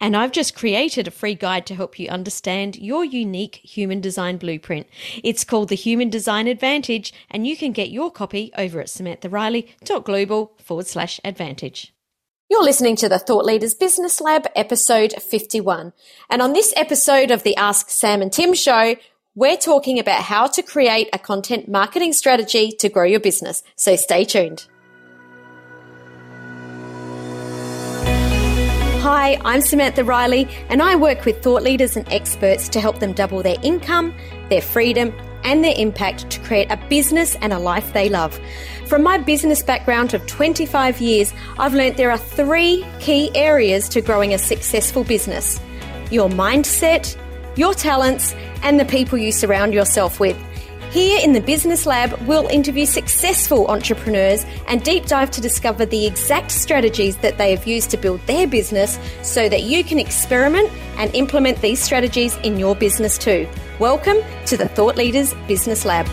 And I've just created a free guide to help you understand your unique human design blueprint. It's called the Human Design Advantage, and you can get your copy over at samanthariley.global forward slash advantage. You're listening to the Thought Leaders Business Lab, episode 51. And on this episode of the Ask Sam and Tim show, we're talking about how to create a content marketing strategy to grow your business. So stay tuned. Hi, I'm Samantha Riley, and I work with thought leaders and experts to help them double their income, their freedom, and their impact to create a business and a life they love. From my business background of 25 years, I've learnt there are three key areas to growing a successful business your mindset, your talents, and the people you surround yourself with. Here in the Business Lab, we'll interview successful entrepreneurs and deep dive to discover the exact strategies that they have used to build their business so that you can experiment and implement these strategies in your business too. Welcome to the Thought Leaders Business Lab.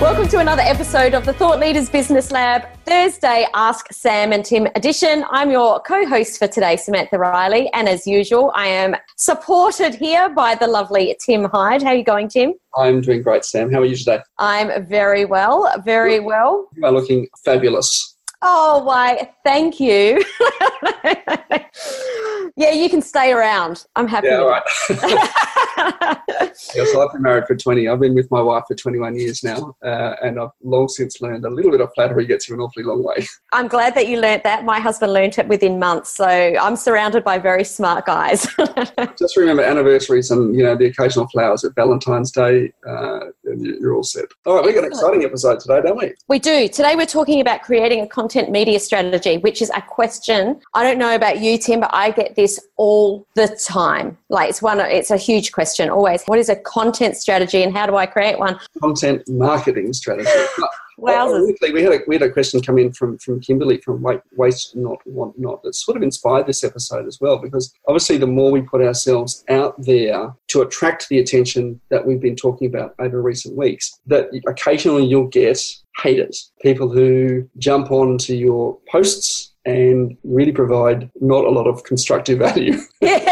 Welcome to another episode of the Thought Leaders Business Lab, Thursday Ask Sam and Tim edition. I'm your co host for today, Samantha Riley, and as usual, I am supported here by the lovely Tim Hyde. How are you going, Tim? I'm doing great, Sam. How are you today? I'm very well, very well. You are looking fabulous. Oh, why, thank you. yeah, you can stay around. I'm happy. Yeah, all right. yes, I've been married for 20. I've been with my wife for 21 years now, uh, and I've long since learned a little bit of flattery gets you an awfully long way. I'm glad that you learnt that. My husband learnt it within months, so I'm surrounded by very smart guys. Just remember anniversaries and you know the occasional flowers at Valentine's Day, uh, and you're all set. All right, we've got an exciting episode today, don't we? We do. Today we're talking about creating a content media strategy, which is a question. I don't know about you, Tim, but I get this all the time. Like it's one, it's a huge question always. What is a content strategy, and how do I create one? Content marketing strategy. Well, we had a we had a question come in from from Kimberly from Waste Not Want Not that sort of inspired this episode as well because obviously the more we put ourselves out there to attract the attention that we've been talking about over recent weeks, that occasionally you'll get haters, people who jump onto your posts and really provide not a lot of constructive value. yeah,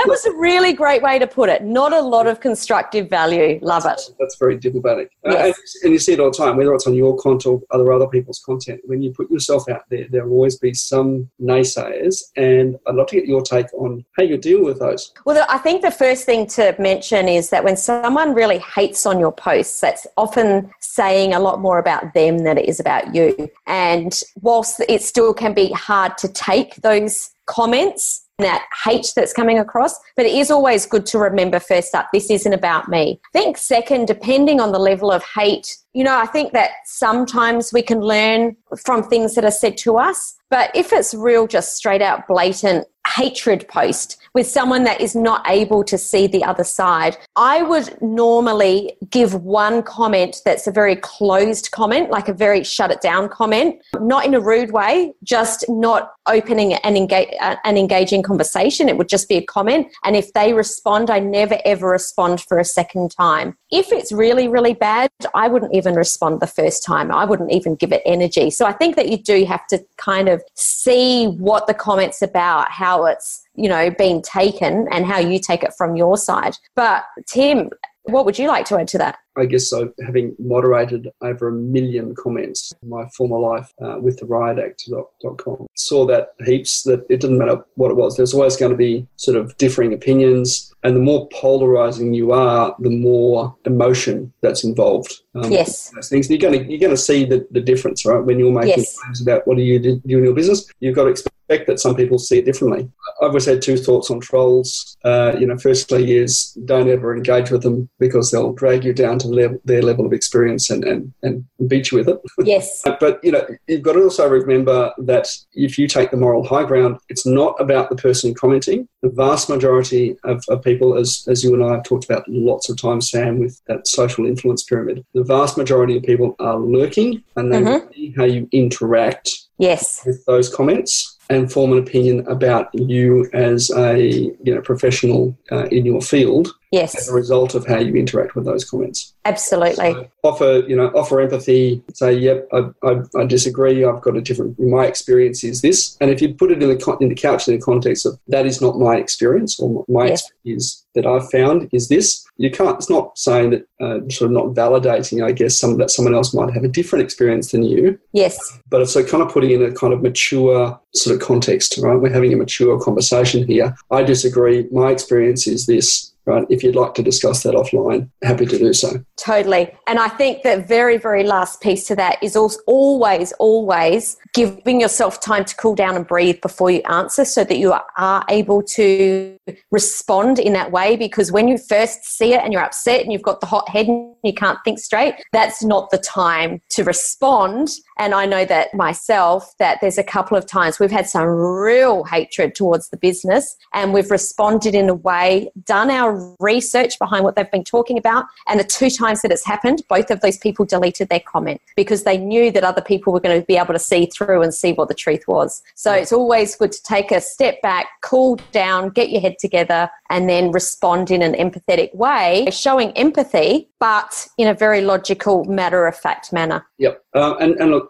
that was a really great way to put it. Not a lot of constructive value. Love it. That's very diplomatic. Yes. Uh, and, and, you see it all the time, whether it's on your content or other other people's content. When you put yourself out there, there will always be some naysayers, and I'd love to get your take on how you deal with those. Well, I think the first thing to mention is that when someone really hates on your posts, that's often saying a lot more about them than it is about you. And whilst it still can be hard to take those comments that hate that's coming across. But it is always good to remember first up, this isn't about me. I think second, depending on the level of hate, you know, I think that sometimes we can learn from things that are said to us. But if it's real, just straight out blatant hatred post with someone that is not able to see the other side, I would normally give one comment that's a very closed comment, like a very shut it down comment, not in a rude way, just not opening an, engage, uh, an engaging conversation. It would just be a comment. And if they respond, I never ever respond for a second time. If it's really, really bad, I wouldn't even respond the first time. I wouldn't even give it energy. So I think that you do have to kind of see what the comment's about, how it's you know being taken and how you take it from your side but tim what would you like to add to that? I guess so. Having moderated over a million comments in my former life uh, with the RiotACT.com, saw that heaps that it didn't matter what it was. There's always going to be sort of differing opinions. And the more polarizing you are, the more emotion that's involved. Um, yes. Those things. You're going to, you're going to see the, the difference, right? When you're making yes. claims about what do you do in your business, you've got to expect that some people see it differently. I've always had two thoughts on trolls. Uh, you know, firstly is don't ever engage with them because they'll drag you down to level, their level of experience and, and, and beat you with it. Yes. but, you know, you've got to also remember that if you take the moral high ground, it's not about the person commenting. The vast majority of, of people, as, as you and I have talked about lots of times, Sam, with that social influence pyramid, the vast majority of people are lurking and they mm-hmm. see how you interact yes. with those comments and form an opinion about you as a you know professional uh, in your field yes as a result of how you interact with those comments absolutely. So offer you know offer empathy say yep I, I, I, disagree i've got a different my experience is this. And if you put it in the in the couch in the context of that is not my experience or my yes. experience that i've found is this you can't it's not saying that uh, sort of not validating i guess some that someone else might have a different experience than you. Yes. But it's so kind of putting in a kind of mature sort of context right? We're having a mature conversation here. I disagree. My experience is this right? If you'd like to discuss that offline, happy to do so. Totally. And I think the very, very last piece to that is also always, always giving yourself time to cool down and breathe before you answer so that you are able to respond in that way. Because when you first see it and you're upset and you've got the hot head and you can't think straight, that's not the time to respond. And I know that myself, that there's a couple of times we've had some real hatred towards the business and we've responded in a way, done our research behind what they've been talking about. And the two times that it's happened, both of those people deleted their comment because they knew that other people were going to be able to see through and see what the truth was. So it's always good to take a step back, cool down, get your head together, and then respond in an empathetic way, showing empathy, but in a very logical, matter of fact manner. Yep. Uh, and, and look,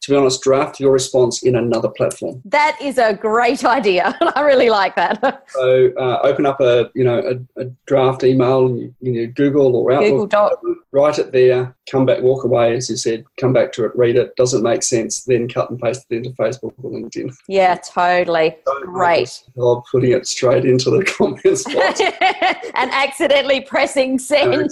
to be honest, draft your response in another platform. That is a great idea. I really like that. so uh, open up a you know a, a draft email, you, you know, Google or Outlook, Google Doc. write it there, come back, walk away, as you said, come back to it, read it. Doesn't make sense, then cut and paste it into Facebook or LinkedIn. Yeah, totally. So great. Job putting it straight into the comments box and accidentally pressing send.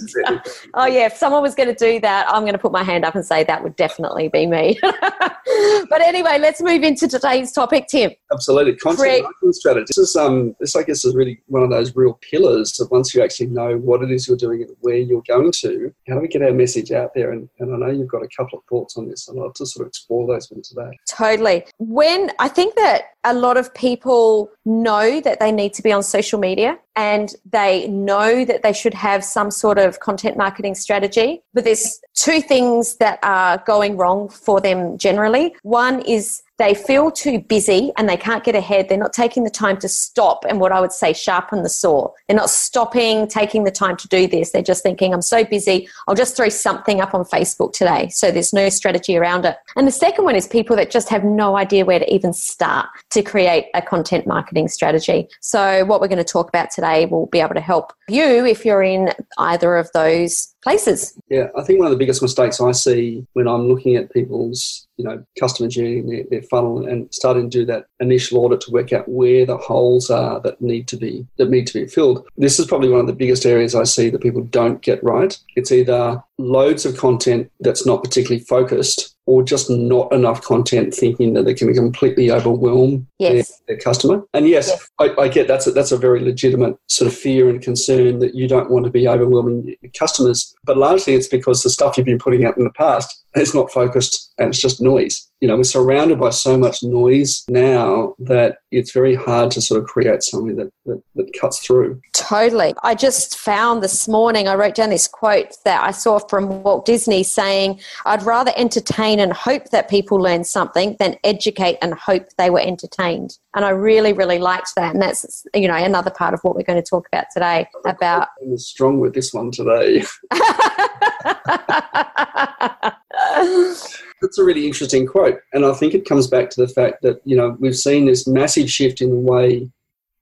oh yeah, if someone was going to do that, I'm going to put my hand up and say that would definitely be me. but anyway, let's move into today's topic, Tim. Absolutely, content marketing strategy. This is um, this I guess is really one of those real pillars of once you actually know what it is you're doing and where you're going to. How do we get our message out there? And, and I know you've got a couple of thoughts on this. And I'd love to sort of explore those with today. Totally. When I think that a lot of people know that they need to be on social media and they know that they should have some sort of content marketing strategy. But there's two things that are going wrong for them generally. One is they feel too busy and they can't get ahead. They're not taking the time to stop and what I would say sharpen the saw. They're not stopping, taking the time to do this. They're just thinking, I'm so busy, I'll just throw something up on Facebook today. So there's no strategy around it. And the second one is people that just have no idea where to even start to create a content marketing strategy. So what we're going to talk about today will be able to help you if you're in either of those places. Yeah, I think one of the biggest mistakes I see when I'm looking at people's, you know, customer journey, their, their funnel, and starting to do that initial audit to work out where the holes are that need to be that need to be filled. This is probably one of the biggest areas I see that people don't get right. It's either loads of content that's not particularly focused or just not enough content thinking that they can completely overwhelm yes. their, their, customer. And yes, yes. I, I, get that's a, that's a very legitimate sort of fear and concern that you don't want to be overwhelming your customers. But largely it's because the stuff you've been putting out in the past is not focused and it's just noise you know, we're surrounded by so much noise now that it's very hard to sort of create something that, that, that, cuts through. Totally. I just found this morning, I wrote down this quote that I saw from Walt Disney saying, I'd rather entertain and hope that people learn something than educate and hope they were entertained. And I really, really liked that. And that's, you know, another part of what we're going to talk about today about. I'm strong with this one today. That's a really interesting quote. And I think it comes back to the fact that, you know, we've seen this massive shift in the way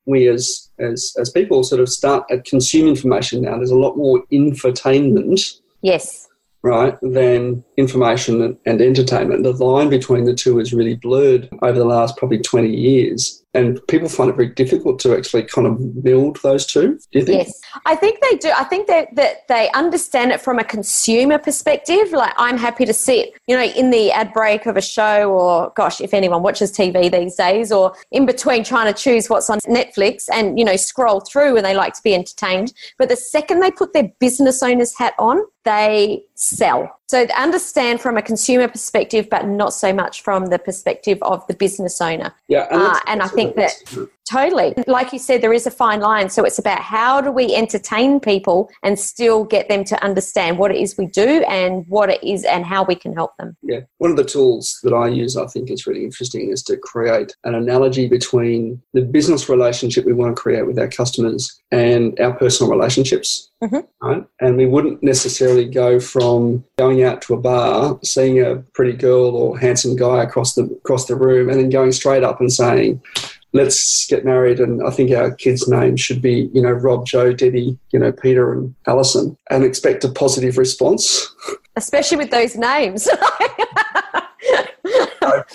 we as as as people sort of start to consume information now. There's a lot more infotainment. Yes. Right, than information and entertainment. The line between the two is really blurred over the last probably 20 years and people find it very difficult to actually kind of build those two. Do you think? Yes, I think they do. I think that that they understand it from a consumer perspective. Like I'm happy to sit, you know, in the ad break of a show, or gosh, if anyone watches TV these days, or in between trying to choose what's on Netflix, and you know, scroll through, and they like to be entertained. But the second they put their business owner's hat on, they sell. So understand from a consumer perspective, but not so much from the perspective of the business owner. Yeah, and, uh, and I think that totally, like you said, there is a fine line. So it's about how do we entertain people and still get them to understand what it is we do and what it is and how we can help them. Yeah, one of the tools that I use, I think, is really interesting, is to create an analogy between the business relationship we want to create with our customers and our personal relationships. Mm-hmm. Right? And we wouldn't necessarily go from going out to a bar, seeing a pretty girl or handsome guy across the across the room, and then going straight up and saying, let's get married and I think our kids' names should be, you know, Rob, Joe, Debbie, you know, Peter and Alison and expect a positive response. Especially with those names.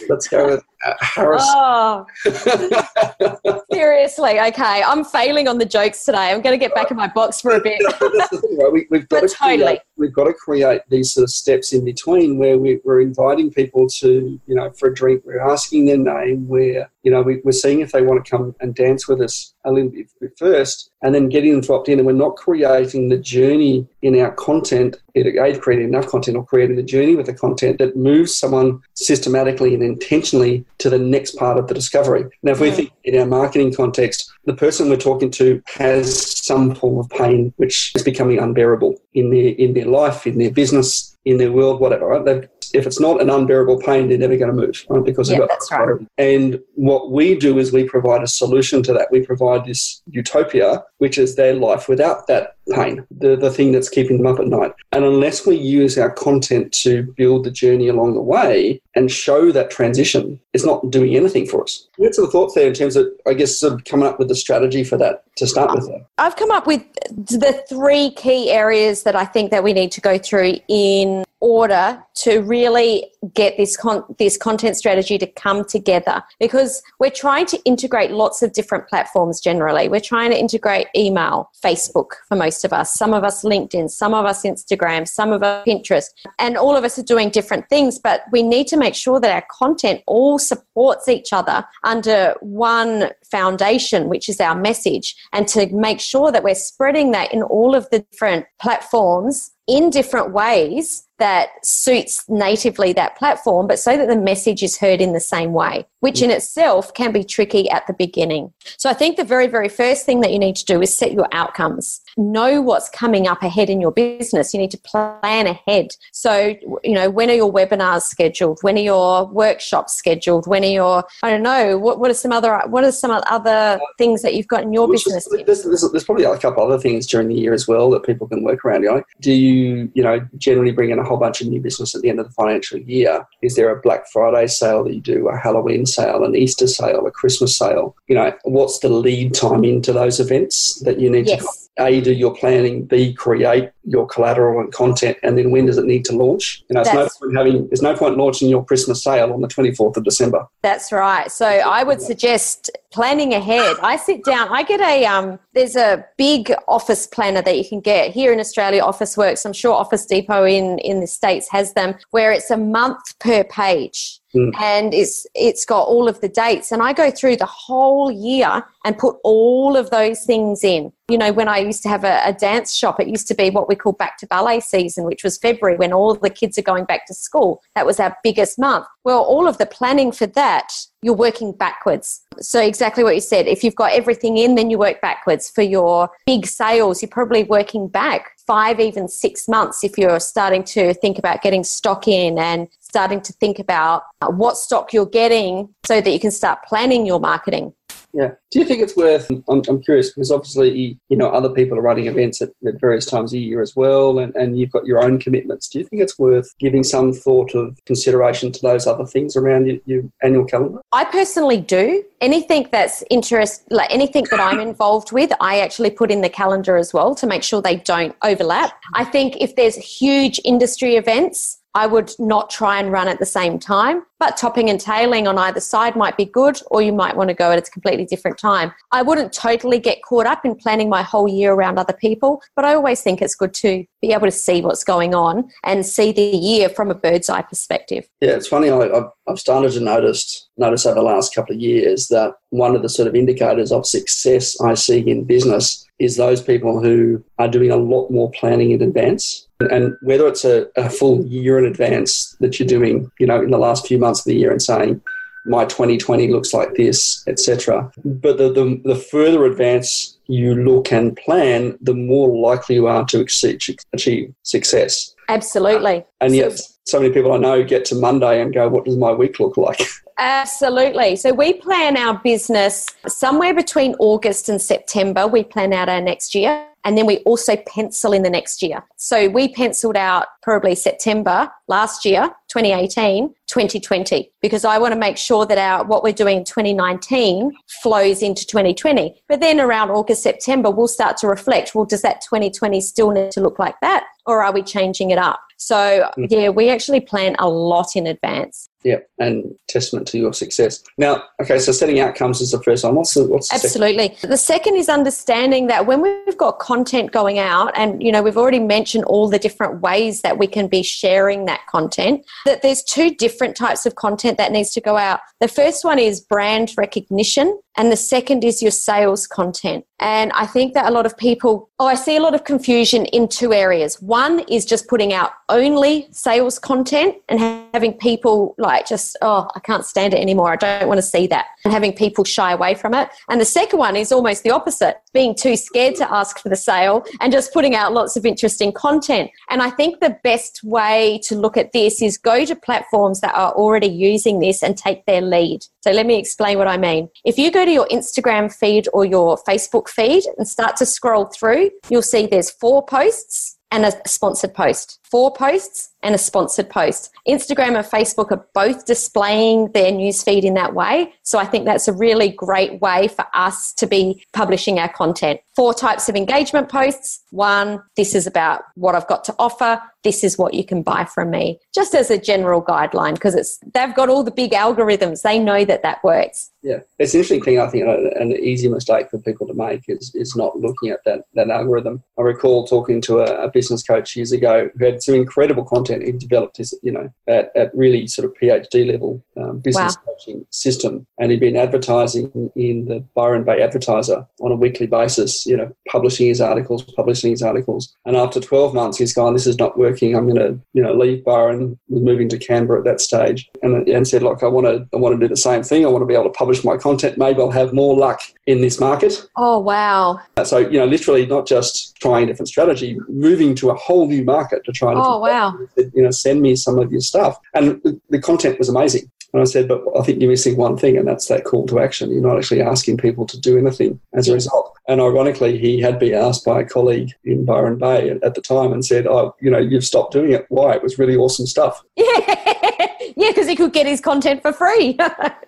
let's go with Harris. Oh. Seriously, okay. I'm failing on the jokes today. I'm going to get back in my box for a bit. we, have got to totally. create, we've got to create these sort of steps in between where we, are inviting people to, you know, for a drink. We're asking their name. We're, you know, we, are seeing if they want to come and dance with us a little bit first, and then getting them to dropped in. And we're not creating the journey in our content, either creating enough content or creating the journey with the content that moves someone systematically and intentionally to the next part of the discovery. Now, if we think in our marketing context, the person we're talking to has some form of pain which is becoming unbearable in their in their life, in their business, in their world, whatever. Right? They've if it's not an unbearable pain, they're never going to move, right? Because yeah, that's right. And what we do is we provide a solution to that. We provide this utopia, which is their life without that pain, the, the thing that's keeping them up at night. And unless we use our content to build the journey along the way and show that transition, it's not doing anything for us. What's the thoughts there in terms of, I guess, sort of coming up with the strategy for that to start with? I've come up with the three key areas that I think that we need to go through in order to really get this con- this content strategy to come together. Because we're trying to integrate lots of different platforms generally. We're trying to integrate email facebook for most of us some of us linkedin some of us instagram some of us pinterest. And all of us are doing different things but we need to make sure that our content all supports each other under one foundation which is our message. And to make sure that we're spreading that in all of the different platforms in different ways that suits natively that platform, but so that the message is heard in the same way, which in itself can be tricky at the beginning. So I think the very, very first thing that you need to do is set your outcomes. Know what's coming up ahead in your business. You need to plan ahead. So, you know, when are your webinars scheduled? When are your workshops scheduled? When are your, I don't know, what, what are some other, what are some other things that you've got in your business? There's, there's, there's, probably a couple other things during the year as well that people can work around. You know, do you, you know, generally bring in a whole bunch of new business at the end of the financial year? Is there a Black Friday sale that you do, a Halloween sale, an Easter sale, a Christmas sale? You know, what's the lead time into those events that you need yes. to a, do your planning, B, create your collateral and content, and then when does it need to launch? You know, no point having, there's no point launching your Christmas sale on the 24th of December. That's right. So I would suggest planning ahead. I sit down, I get a, um, there's a big office planner that you can get here in Australia, Officeworks. I'm sure Office Depot in, in the States has them, where it's a month per page. Mm. and it's it's got all of the dates and I go through the whole year and put all of those things in you know, when I used to have a, a, dance shop, it used to be what we call back to ballet season, which was February when all the kids are going back to school. That was our biggest month. Well, all of the planning for that, you're working backwards. So, exactly what you said. If you've got everything in, then you work backwards. For your big sales, you're probably working back five, even six months if you're starting to think about getting stock in and starting to think about uh, what stock you're getting so that you can start planning your marketing. Yeah. Do you think it's worth? I'm, I'm curious because obviously, you know, other people are running events at, at various times a year as well, and, and you've got your own commitments. Do you think it's worth giving some thought of consideration to those other things around your, your annual calendar? I personally do. Anything that's interest, like anything that I'm involved with, I actually put in the calendar as well to make sure they don't overlap. I think if there's huge industry events, I would not try and run at the same time, but topping and tailing on either side might be good, or you might want to go at a completely different time. I wouldn't totally get caught up in planning my whole year around other people, but I always think it's good to be able to see what's going on and see the year from a bird's eye perspective. Yeah, it's funny. I, I've started to notice notice over the last couple of years that one of the sort of indicators of success I see in business is those people who are doing a lot more planning in advance. And whether it's a, a full year in advance that you're doing, you know, in the last few months of the year and saying, my 2020 looks like this, etc. But the, the, the, further advance you look and plan, the more likely you are to exceed, achieve success. Absolutely. Uh, and yet, so many people I know get to Monday and go, What does my week look like? Absolutely. So we plan our business somewhere between August and September. We plan out our next year. And then we also pencil in the next year. So we penciled out probably September last year, 2018, 2020, because I want to make sure that our what we're doing in 2019 flows into 2020. But then around August, September, we'll start to reflect. Well, does that 2020 still need to look like that? Or are we changing it up? So, mm. yeah, we actually plan a lot in advance. Yeah, and testament to your success. Now, okay, so setting outcomes is the first one. What's the what's the absolutely second? the second is understanding that when we've got content going out, and you know we've already mentioned all the different ways that we can be sharing that content. That there's two different types of content that needs to go out. The first one is brand recognition, and the second is your sales content. And I think that a lot of people, oh, I see a lot of confusion in two areas. One is just putting out only sales content and having people like just, oh, I can't stand it anymore. I don't want to see that. And having people shy away from it. And the second one is almost the opposite being too scared to ask for the sale and just putting out lots of interesting content. And I think the best way to look at this is go to platforms that are already using this and take their lead. So let me explain what I mean. If you go to your Instagram feed or your Facebook feed and start to scroll through, you'll see there's four posts and a sponsored post. Four posts and a sponsored post. Instagram and Facebook are both displaying their newsfeed in that way. So I think that's a really great way for us to be publishing our content. Four types of engagement posts. One, this is about what I've got to offer. This is what you can buy from me. Just as a general guideline, because it's they've got all the big algorithms. They know that that works. Yeah, it's an interesting thing. I think an easy mistake for people to make is is not looking at that that algorithm. I recall talking to a, a business coach years ago who had some incredible content he developed his, you know, at, at really sort of PhD level um, business wow. coaching system. And he'd been advertising in the Byron Bay Advertiser on a weekly basis, you know, publishing his articles, publishing his articles. And after 12 months, he's gone, this is not working. I'm going to, you know, leave Byron, was moving to Canberra at that stage and, and said, look, I want to, I want to do the same thing. I want to be able to publish my content. Maybe I'll have more luck in this market. Oh, wow. So, you know, literally not just trying a different strategy, moving to a whole new market to try Oh, and, oh, wow. you know, send me some of your stuff. And the, the content was amazing. And I said, but I think you're missing one thing, and that's that call to action. You're not actually asking people to do anything as a result. And ironically, he had been asked by a colleague in Byron Bay at the time and said, oh, you know, you've stopped doing it. Why? It was really awesome stuff. Yeah, yeah, because he could get his content for free,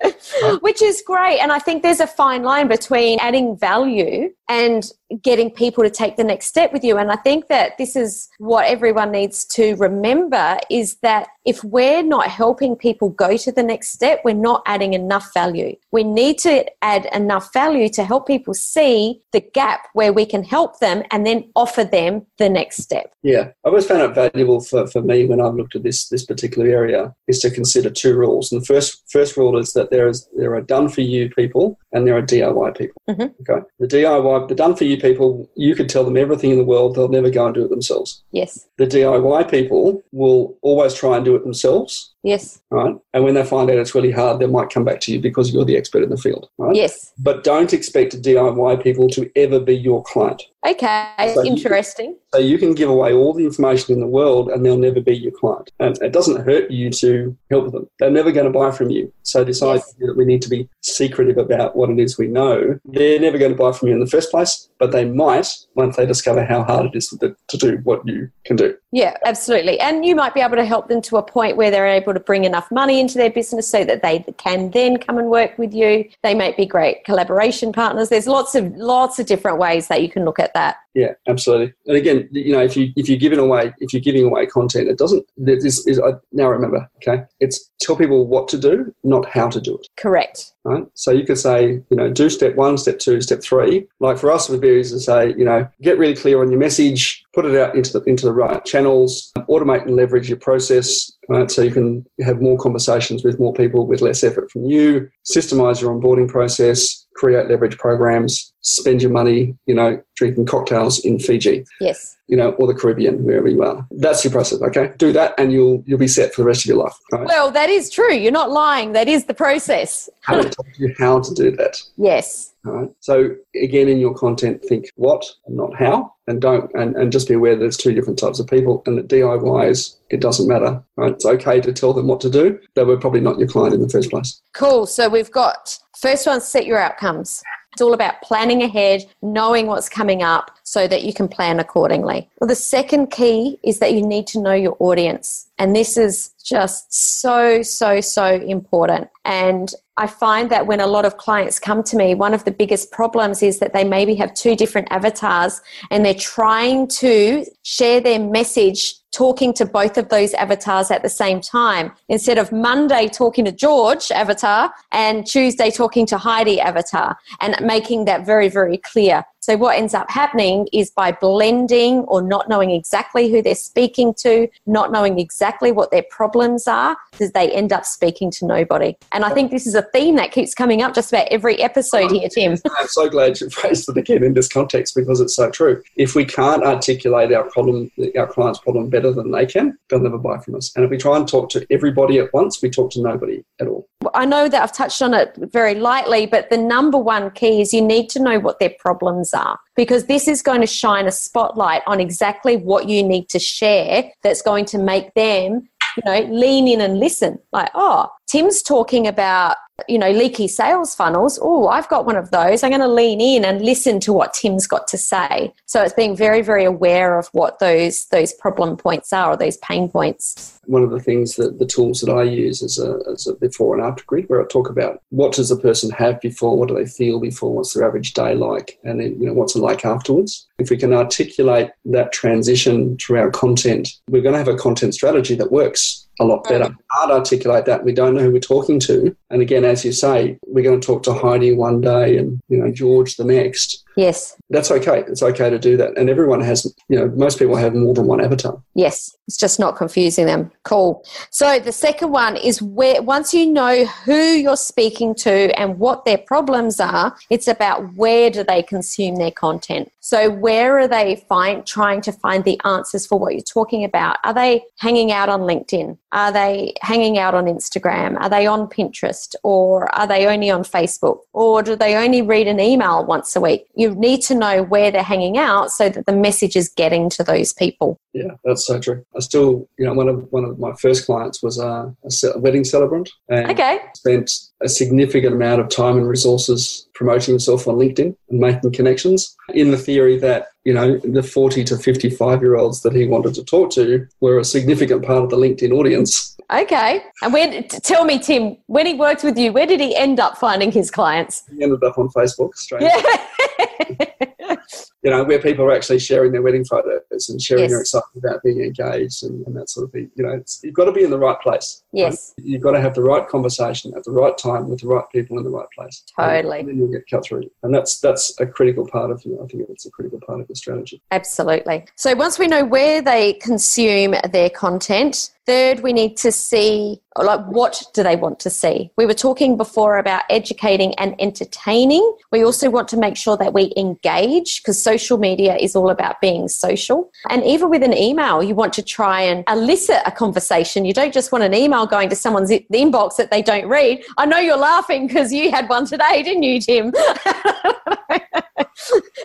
which is great. And I think there's a fine line between adding value and getting people to take the next step with you. And I think that this is what everyone needs to remember is that if we're not helping people go to the next step, we're not adding enough value. We need to add enough value to help people see the gap where we can help them and then offer them the next step. Yeah, I always found it valuable for, for me when I've looked at this this particular area is to consider two rules. And the first first rule is that there is there are done for you people and there are DIY people. Mm-hmm. Okay, the DIY the done for you people, you could tell them everything in the world, they'll never go and do it themselves. Yes. The DIY people will always try and do it themselves Yes. Right. And when they find out it's really hard, they might come back to you because you're the expert in the field. Right. Yes. But don't expect DIY people to ever be your client. Okay, so interesting. You, so you can give away all the information in the world and they'll never be your client. And it doesn't hurt you to help them. They're never going to buy from you. So this yes. idea that we need to be secretive about what it is we know, they're never going to buy from you in the first place, but they might once they discover how hard it is to, to do what you can do. Yeah, absolutely. And you might be able to help them to a point where they're able to bring enough money into their business so that they can then come and work with you. They might be great collaboration partners. There's lots of lots of different ways that you can look at that. Yeah, absolutely. And again, you know, if you if you're giving away if you're giving away content, it doesn't. This is I now remember. Okay, it's tell people what to do, not how to do it. Correct. Right. So you could say, you know, do step one, step two, step three. Like for us, would be to say, you know, get really clear on your message, put it out into the into the right channels, automate and leverage your process, right? So you can have more conversations with more people with less effort from you. Systemize your onboarding process create leverage programs, spend your money, you know, drinking cocktails in Fiji. Yes. You know, or the Caribbean, wherever you are. That's your process, okay? Do that and you'll you'll be set for the rest of your life. Right? Well, that is true. You're not lying. That is the process. I told you how to do that. Yes. All right. So again, in your content, think what not how, and don't and, and just be aware that there's two different types of people, and that DIYs it doesn't matter. Right? It's okay to tell them what to do. They were probably not your client in the first place. Cool. So we've got first one: set your outcomes. It's all about planning ahead, knowing what's coming up so that you can plan accordingly. Well, the second key is that you need to know your audience. And this is just so, so, so important. And I find that when a lot of clients come to me, one of the biggest problems is that they maybe have two different avatars and they're trying to share their message talking to both of those avatars at the same time instead of Monday talking to George avatar and Tuesday talking to Heidi avatar and making that very, very clear. So, what ends up happening is by blending or not knowing exactly who they're speaking to, not knowing exactly what their problems are, is they end up speaking to nobody. And I think this is a theme that keeps coming up just about every episode here, Tim. I'm so glad you phrased it again in this context because it's so true. If we can't articulate our problem, our client's problem better than they can, they'll never buy from us. And if we try and talk to everybody at once, we talk to nobody at all. I know that I've touched on it very lightly, but the number one key is you need to know what their problems are because this is going to shine a spotlight on exactly what you need to share that's going to make them you know lean in and listen. Like oh tim's talking about you know, leaky sales funnels. Oh, I've got one of those. I'm going to lean in and listen to what Tim's got to say. So it's being very, very aware of what those those problem points are or those pain points. One of the things that the tools that I use is a, as a before and after grid, where I talk about what does a person have before, what do they feel before, what's their average day like, and then you know what's it like afterwards. If we can articulate that transition through our content, we're going to have a content strategy that works a lot better. Hard to articulate that. We don't know who we're talking to. And again, as you say, we're going to talk to Heidi one day and, you know, George the next. Yes. That's okay. It's okay to do that. And everyone has, you know, most people have more than one avatar. Yes. It's just not confusing them. Cool. So the second one is where once you know who you're speaking to and what their problems are, it's about where do they consume their content. So where are they find trying to find the answers for what you're talking about? Are they hanging out on LinkedIn? Are they hanging out on Instagram? Are they on Pinterest? Or are they only on Facebook? Or do they only read an email once a week? You need to know where they're hanging out so that the message is getting to those people. Yeah, that's so true. I still, you know, one of one of my first clients was a, a wedding celebrant. And okay. Spent a significant amount of time and resources promoting himself on LinkedIn and making connections. In the theory that you know the 40 to 55 year olds that he wanted to talk to were a significant part of the LinkedIn audience. Okay, and when tell me, Tim, when he worked with you, where did he end up finding his clients? He ended up on Facebook. Straight. Yeah. you know, where people are actually sharing their wedding photos and sharing yes. their excitement about being engaged and, and that sort of thing. You know, you've got to be in the right place. Yes. Right? You've got to have the right conversation at the right time with the right people in the right place. Totally. And then you'll get cut through. And that's that's a critical part of, you know, I think it's a critical part of the strategy. Absolutely. So once we know where they consume their content, Third, we need to see like what do they want to see. We were talking before about educating and entertaining. We also want to make sure that we engage because social media is all about being social. And even with an email, you want to try and elicit a conversation. You don't just want an email going to someone's inbox that they don't read. I know you're laughing because you had one today, didn't you, Tim?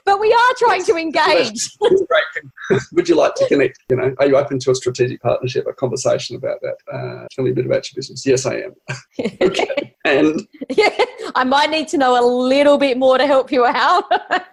but we are trying to engage. Would you like to connect? You know, are you open to a strategic partnership, a conversation about that? Uh, tell me a bit about your business. Yes, I am. okay. And yeah, I might need to know a little bit more to help you out.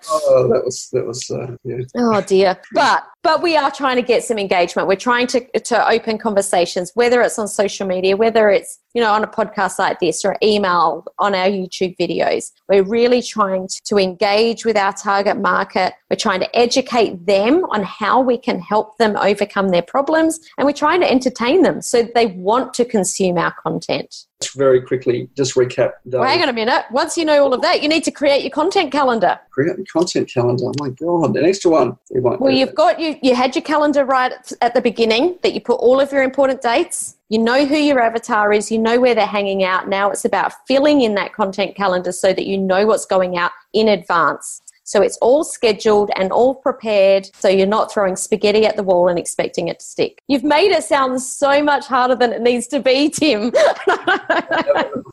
oh, that was that was uh, yeah. Oh dear, but but we are trying to get some engagement. We're trying to to open conversations, whether it's on social media, whether it's you know on a podcast like this or email on our YouTube videos. We're really trying to engage with our target market. We're trying to educate them on how we can help them overcome their problems, and we're trying to entertain them so they want to consume our content very quickly just recap. Well, hang on a minute. Once you know all of that, you need to create your content calendar. Create the content calendar. Oh my god, an extra one. You well, you've got you. You had your calendar right at the beginning that you put all of your important dates. You know who your avatar is. You know where they're hanging out. Now it's about filling in that content calendar so that you know what's going out in advance. So it's all scheduled and all prepared. So you're not throwing spaghetti at the wall and expecting it to stick. You've made it sound so much harder than it needs to be, Tim.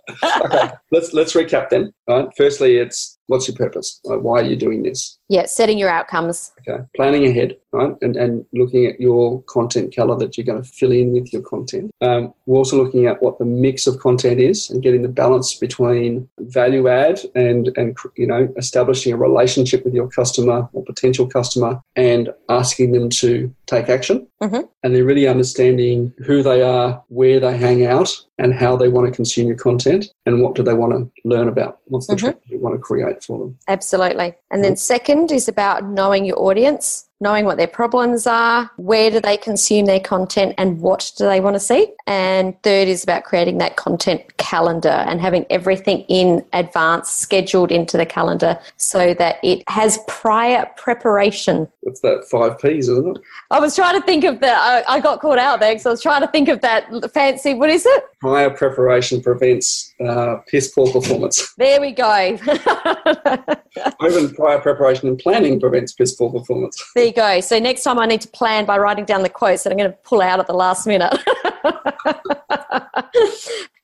okay, let's let's recap then. Right. Firstly, it's what's your purpose? Like, why are you doing this? Yeah, setting your outcomes. Okay, planning ahead, right, and and looking at your content calendar that you're going to fill in with your content. Um, we're also looking at what the mix of content is and getting the balance between value add and and you know establishing a relationship with your customer or potential customer and asking them to take action. Mm-hmm. And they're really understanding who they are, where they hang out, and how they want to consume your content and what do they want to learn about. What's the mm-hmm. you want to create for them? Absolutely. And then second is about knowing your audience knowing what their problems are, where do they consume their content, and what do they want to see. And third is about creating that content calendar and having everything in advance scheduled into the calendar so that it has prior preparation. It's that five P's, isn't it? I was trying to think of that. I, I got caught out there because I was trying to think of that fancy, what is it? Prior preparation prevents uh, piss poor performance. There we go. Even prior preparation and planning prevents piss poor performance. There you go. So next time I need to plan by writing down the quotes that I'm going to pull out at the last minute.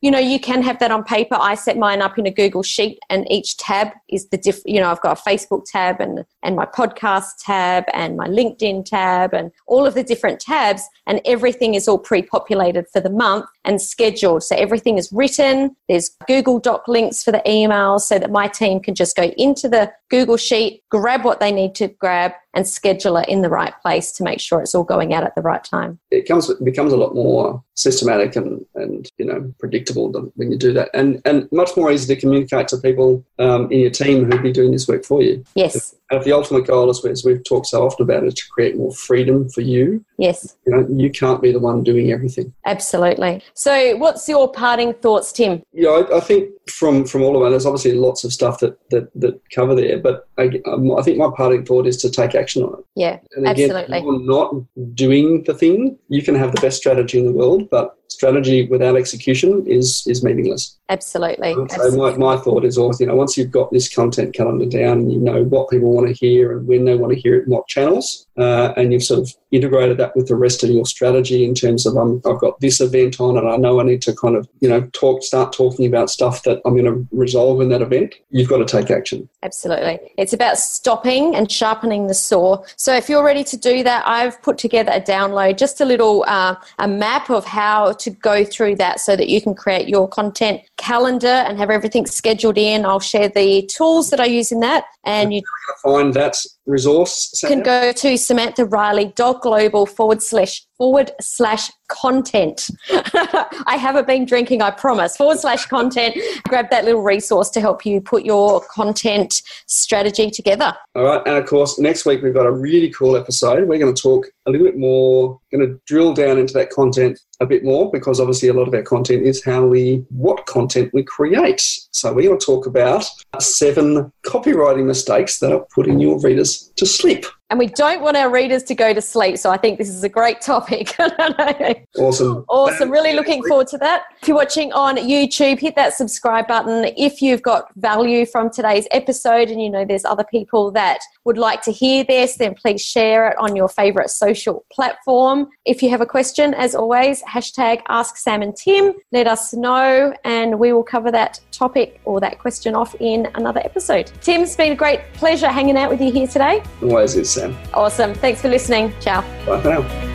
you know, you can have that on paper. I set mine up in a Google Sheet, and each tab is the diff. You know, I've got a Facebook tab and and my podcast tab and my LinkedIn tab and all of the different tabs, and everything is all pre-populated for the month and scheduled. So everything is written. There's Google Doc links for the emails, so that my team can just go into the Google Sheet, grab what they need to grab, and schedule it in the right place to make sure it's all going out at the right time. It comes it becomes a lot more systematic and, and you know predictable when you do that, and and much more easy to communicate to people um, in your team who'd be doing this work for you. Yes. If the ultimate goal, as, as we've talked so often about, is to create more freedom for you. Yes. You know, you can't be the one doing everything. Absolutely. So, what's your parting thoughts, Tim? Yeah, I, I think from from all of that, there's obviously lots of stuff that that, that cover there, but I, um, I think my parting thought is to take action on it. Yeah, and again, absolutely. If you're not doing the thing, you can have the best strategy in the world, but strategy without execution is is meaningless. Absolutely. So my, my thought is always, you know, once you've got this content calendar down and you know what people want to hear and when they want to hear it what channels, uh, and you've sort of integrated that with the rest of your strategy in terms of um, I've got this event on and I know I need to kind of, you know, talk, start talking about stuff that I'm going to resolve in that event, you've got to take action. Absolutely. It's about stopping and sharpening the saw. So if you're ready to do that, I've put together a download, just a little uh, a map of how to go through that so that you can create your content calendar and have everything scheduled in. I'll share the tools that I use in that. And you find that resource. Can go to Samantha Riley dot global forward slash forward slash content. I haven't been drinking, I promise. Forward slash content. Grab that little resource to help you put your content strategy together. All right. And of course, next week we've got a really cool episode. We're going to talk a little bit more, going to drill down into that content a bit more because obviously a lot of our content is how we, what content we create. So we're going to talk about seven copywriting mistakes that are putting your readers to sleep. And we don't want our readers to go to sleep. So I think this is a great topic. awesome. Awesome. Really looking forward to that. If you're watching on YouTube, hit that subscribe button. If you've got value from today's episode and you know there's other people that would like to hear this, then please share it on your favorite social platform. If you have a question, as always, hashtag ask Sam and Tim. Let us know and we will cover that topic or that question off in another episode. Tim, it's been a great pleasure hanging out with you here today. Always is, Sam. Awesome. Thanks for listening. Ciao. Bye for now.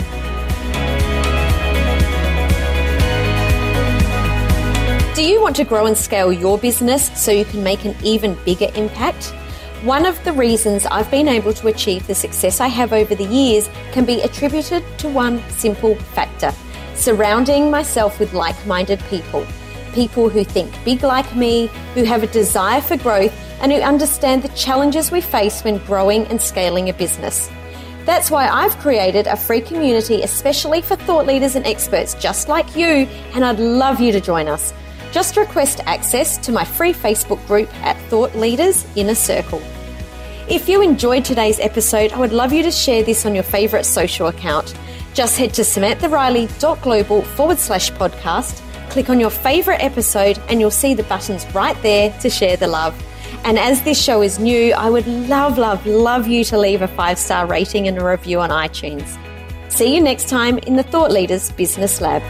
Do you want to grow and scale your business so you can make an even bigger impact? One of the reasons I've been able to achieve the success I have over the years can be attributed to one simple factor surrounding myself with like minded people. People who think big like me, who have a desire for growth, and who understand the challenges we face when growing and scaling a business. That's why I've created a free community especially for thought leaders and experts just like you, and I'd love you to join us. Just request access to my free Facebook group at Thought Leaders Inner Circle. If you enjoyed today's episode, I would love you to share this on your favourite social account. Just head to samanthariley.global forward slash podcast, click on your favourite episode, and you'll see the buttons right there to share the love. And as this show is new, I would love, love, love you to leave a five star rating and a review on iTunes. See you next time in the Thought Leaders Business Lab.